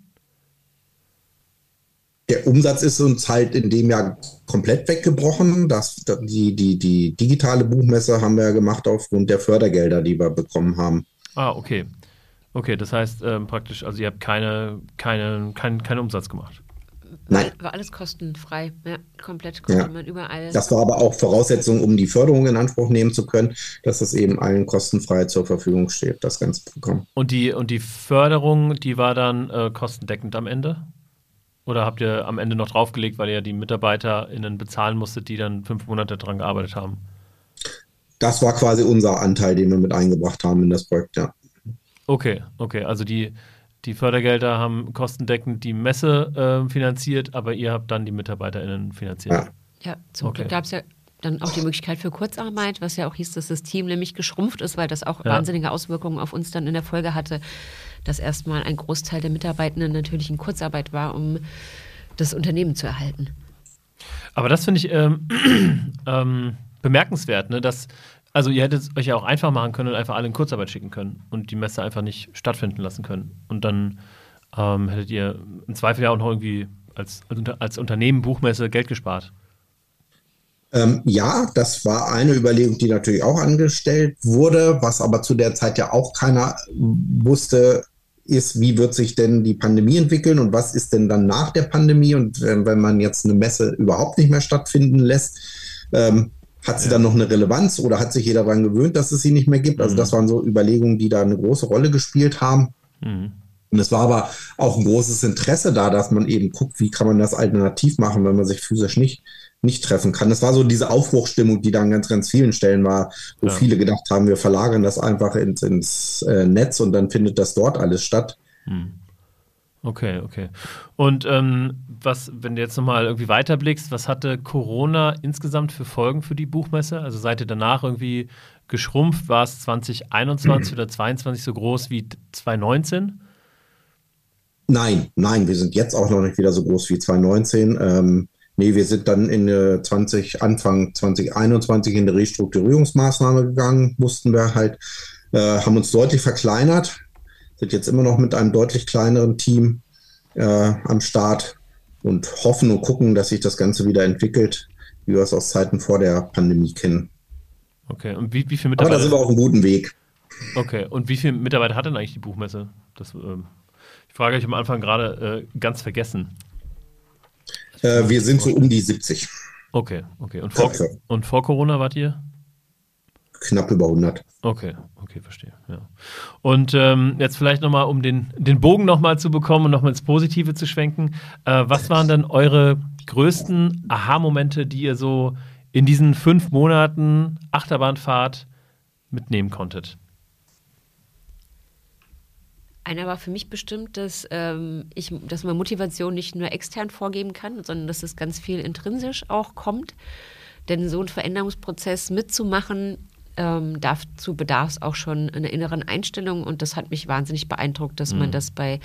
Der Umsatz ist uns halt in dem Jahr komplett weggebrochen. Das, die, die, die digitale Buchmesse haben wir gemacht aufgrund der Fördergelder, die wir bekommen haben. Ah, okay. Okay, das heißt ähm, praktisch, also ihr habt keine, keine, keinen kein Umsatz gemacht. Nein. War alles kostenfrei, ja, komplett konnte ja. man überall. Das war aber auch Voraussetzung, um die Förderung in Anspruch nehmen zu können, dass es eben allen kostenfrei zur Verfügung steht, das ganze Programm. Und die, und die Förderung, die war dann äh, kostendeckend am Ende? Oder habt ihr am Ende noch draufgelegt, weil ihr die MitarbeiterInnen bezahlen musstet, die dann fünf Monate daran gearbeitet haben? Das war quasi unser Anteil, den wir mit eingebracht haben in das Projekt, ja. Okay, okay. Also die, die Fördergelder haben kostendeckend die Messe äh, finanziert, aber ihr habt dann die MitarbeiterInnen finanziert. Ja, ja zum okay. Glück gab es ja dann auch die Möglichkeit für Kurzarbeit, was ja auch hieß, dass das Team nämlich geschrumpft ist, weil das auch ja. wahnsinnige Auswirkungen auf uns dann in der Folge hatte, dass erstmal ein Großteil der Mitarbeitenden natürlich in Kurzarbeit war, um das Unternehmen zu erhalten. Aber das finde ich ähm, ähm, bemerkenswert, ne? dass also ihr hättet es euch ja auch einfach machen können und einfach alle in Kurzarbeit schicken können und die Messe einfach nicht stattfinden lassen können. Und dann ähm, hättet ihr im Zweifel ja auch noch irgendwie als, als, als Unternehmen Buchmesse Geld gespart. Ähm, ja, das war eine Überlegung, die natürlich auch angestellt wurde, was aber zu der Zeit ja auch keiner wusste, ist, wie wird sich denn die Pandemie entwickeln und was ist denn dann nach der Pandemie und äh, wenn man jetzt eine Messe überhaupt nicht mehr stattfinden lässt, ähm, hat sie ja. dann noch eine Relevanz oder hat sich jeder daran gewöhnt, dass es sie nicht mehr gibt? Also mhm. das waren so Überlegungen, die da eine große Rolle gespielt haben. Mhm. Und es war aber auch ein großes Interesse da, dass man eben guckt, wie kann man das alternativ machen, wenn man sich physisch nicht, nicht treffen kann. Das war so diese Aufbruchstimmung, die da an ganz, ganz vielen Stellen war, wo ja. viele gedacht haben, wir verlagern das einfach ins, ins äh, Netz und dann findet das dort alles statt. Mhm. Okay, okay. Und ähm, was, wenn du jetzt nochmal irgendwie weiterblickst, was hatte Corona insgesamt für Folgen für die Buchmesse? Also seid ihr danach irgendwie geschrumpft? War es 2021 oder 2022 so groß wie 2019? Nein, nein, wir sind jetzt auch noch nicht wieder so groß wie 2019. Ähm, nee, wir sind dann in äh, 20, Anfang 2021 in eine Restrukturierungsmaßnahme gegangen, mussten wir halt, äh, haben uns deutlich verkleinert, sind jetzt immer noch mit einem deutlich kleineren Team äh, am Start und hoffen und gucken, dass sich das Ganze wieder entwickelt, wie wir es aus Zeiten vor der Pandemie kennen. Okay, und wie, wie viele Mitarbeiter? Aber da sind wir auf einem guten Weg. Okay, und wie viele Mitarbeiter hat denn eigentlich die Buchmesse? Das, ähm, die Frage habe ich am Anfang gerade äh, ganz vergessen. Äh, wir sind so um die 70. Okay, okay. Und vor, und vor Corona wart ihr? Knapp über 100. Okay, okay, verstehe. Ja. Und ähm, jetzt vielleicht nochmal, um den, den Bogen nochmal zu bekommen und nochmal ins Positive zu schwenken. Äh, was waren denn eure größten Aha-Momente, die ihr so in diesen fünf Monaten Achterbahnfahrt mitnehmen konntet? Einer war für mich bestimmt, dass, ähm, ich, dass man Motivation nicht nur extern vorgeben kann, sondern dass es ganz viel intrinsisch auch kommt. Denn so einen Veränderungsprozess mitzumachen, ähm, dazu bedarf es auch schon einer inneren Einstellung und das hat mich wahnsinnig beeindruckt, dass mhm. man das bei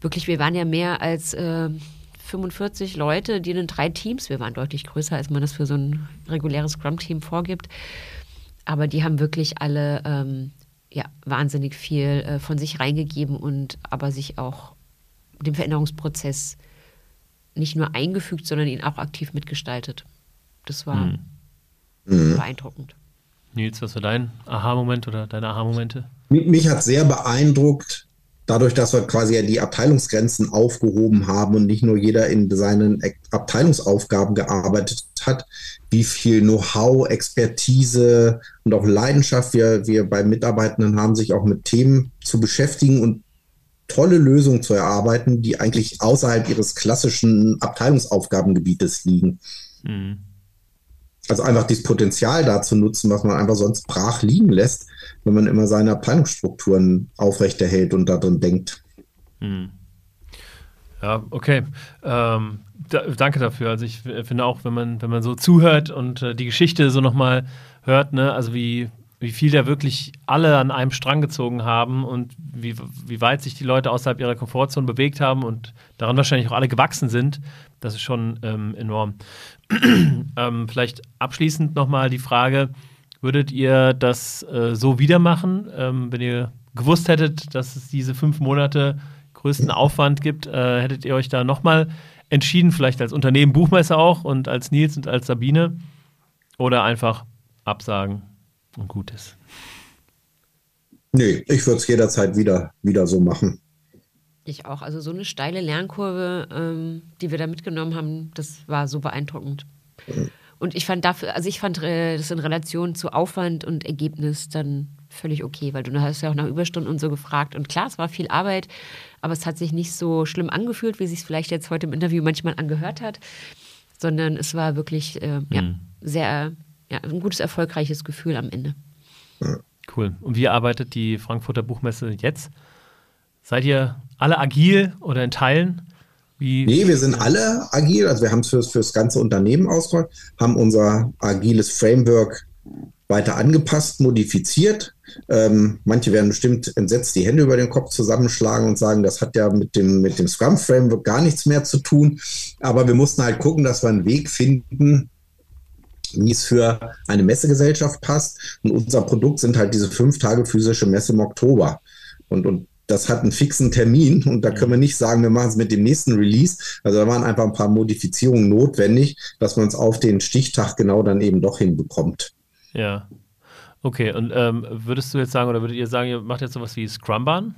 wirklich, wir waren ja mehr als äh, 45 Leute, die in drei Teams, wir waren deutlich größer, als man das für so ein reguläres Scrum-Team vorgibt, aber die haben wirklich alle ähm, ja, wahnsinnig viel äh, von sich reingegeben und aber sich auch dem Veränderungsprozess nicht nur eingefügt, sondern ihn auch aktiv mitgestaltet. Das war mhm. beeindruckend. Nils, was war dein Aha-Moment oder deine Aha-Momente? Mich hat sehr beeindruckt, dadurch, dass wir quasi ja die Abteilungsgrenzen aufgehoben haben und nicht nur jeder in seinen Abteilungsaufgaben gearbeitet hat, wie viel Know-how, Expertise und auch Leidenschaft wir, wir bei Mitarbeitenden haben, sich auch mit Themen zu beschäftigen und tolle Lösungen zu erarbeiten, die eigentlich außerhalb ihres klassischen Abteilungsaufgabengebietes liegen. Mhm. Also einfach dieses Potenzial da zu nutzen, was man einfach sonst brach liegen lässt, wenn man immer seine Abteilungsstrukturen aufrechterhält und darin denkt. Hm. Ja, okay. Ähm, da, danke dafür. Also ich finde auch, wenn man, wenn man so zuhört und äh, die Geschichte so nochmal hört, ne, also wie, wie viel da wirklich alle an einem Strang gezogen haben und wie, wie weit sich die Leute außerhalb ihrer Komfortzone bewegt haben und daran wahrscheinlich auch alle gewachsen sind, das ist schon ähm, enorm. ähm, vielleicht abschließend nochmal die Frage, würdet ihr das äh, so wieder machen, ähm, wenn ihr gewusst hättet, dass es diese fünf Monate größten Aufwand gibt, äh, hättet ihr euch da nochmal entschieden, vielleicht als Unternehmen Buchmesser auch und als Nils und als Sabine oder einfach absagen und gut ist? Nee, ich würde es jederzeit wieder, wieder so machen. Ich auch. Also so eine steile Lernkurve, ähm, die wir da mitgenommen haben, das war so beeindruckend. Und ich fand dafür, also ich fand äh, das in Relation zu Aufwand und Ergebnis dann völlig okay, weil du hast ja auch nach Überstunden und so gefragt. Und klar, es war viel Arbeit, aber es hat sich nicht so schlimm angefühlt, wie es sich vielleicht jetzt heute im Interview manchmal angehört hat, sondern es war wirklich äh, mhm. ja, sehr ja, ein gutes, erfolgreiches Gefühl am Ende. Cool. Und wie arbeitet die Frankfurter Buchmesse jetzt? Seid ihr alle agil oder in Teilen? Wie nee, wir sind alle agil. Also wir haben es für, für das ganze Unternehmen ausgerollt, haben unser agiles Framework weiter angepasst, modifiziert. Ähm, manche werden bestimmt entsetzt die Hände über den Kopf zusammenschlagen und sagen, das hat ja mit dem, mit dem Scrum-Framework gar nichts mehr zu tun. Aber wir mussten halt gucken, dass wir einen Weg finden, wie es für eine Messegesellschaft passt. Und unser Produkt sind halt diese fünf Tage physische Messe im Oktober. Und, und das hat einen fixen Termin und da können wir nicht sagen, wir machen es mit dem nächsten Release. Also da waren einfach ein paar Modifizierungen notwendig, dass man es auf den Stichtag genau dann eben doch hinbekommt. Ja. Okay, und ähm, würdest du jetzt sagen, oder würdet ihr sagen, ihr macht jetzt sowas wie Scrumban?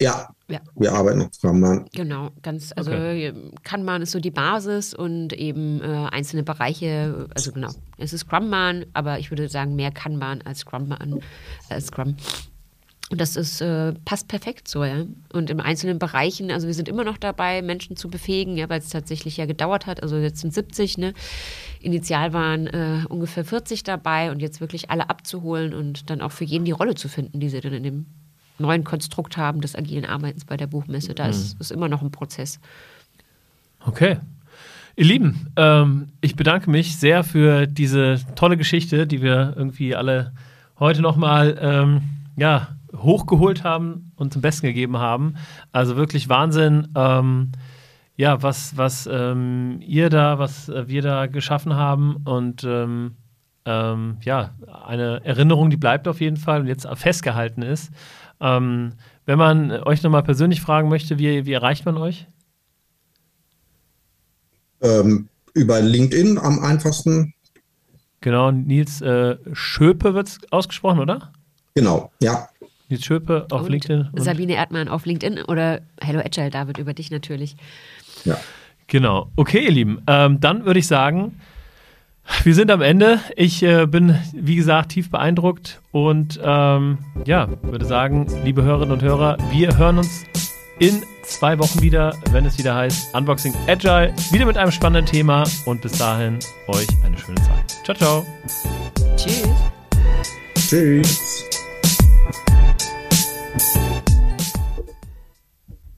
Ja, ja, wir arbeiten auf Kanban. Genau, ganz, also okay. Kanban ist so die Basis und eben äh, einzelne Bereiche, also genau, es ist Scrumban, aber ich würde sagen mehr Kanban als Scrumban, äh, Scrum. Und das ist, äh, passt perfekt so, ja. Und in einzelnen Bereichen, also wir sind immer noch dabei, Menschen zu befähigen, ja, weil es tatsächlich ja gedauert hat. Also jetzt sind 70, ne? Initial waren äh, ungefähr 40 dabei und jetzt wirklich alle abzuholen und dann auch für jeden die Rolle zu finden, die sie dann in dem neuen Konstrukt haben des agilen Arbeitens bei der Buchmesse. Da mhm. ist, ist immer noch ein Prozess. Okay. Ihr Lieben, ähm, ich bedanke mich sehr für diese tolle Geschichte, die wir irgendwie alle heute nochmal ähm, ja, hochgeholt haben und zum Besten gegeben haben. Also wirklich Wahnsinn. Ähm, ja, was, was ähm, ihr da, was äh, wir da geschaffen haben und ähm, ähm, ja, eine Erinnerung, die bleibt auf jeden Fall und jetzt festgehalten ist. Ähm, wenn man euch nochmal persönlich fragen möchte, wie, wie erreicht man euch? Ähm, über LinkedIn am einfachsten. Genau, Nils äh, Schöpe wird es ausgesprochen, oder? Genau, ja. Nils Schöpe auf und LinkedIn. Und Sabine Erdmann auf LinkedIn oder Hello Agile, David, über dich natürlich. Ja. Genau. Okay, ihr Lieben. Ähm, dann würde ich sagen, wir sind am Ende. Ich äh, bin, wie gesagt, tief beeindruckt und ähm, ja, würde sagen, liebe Hörerinnen und Hörer, wir hören uns in zwei Wochen wieder, wenn es wieder heißt Unboxing Agile, wieder mit einem spannenden Thema und bis dahin euch eine schöne Zeit. Ciao, ciao. Tschüss. Tschüss. Thanks.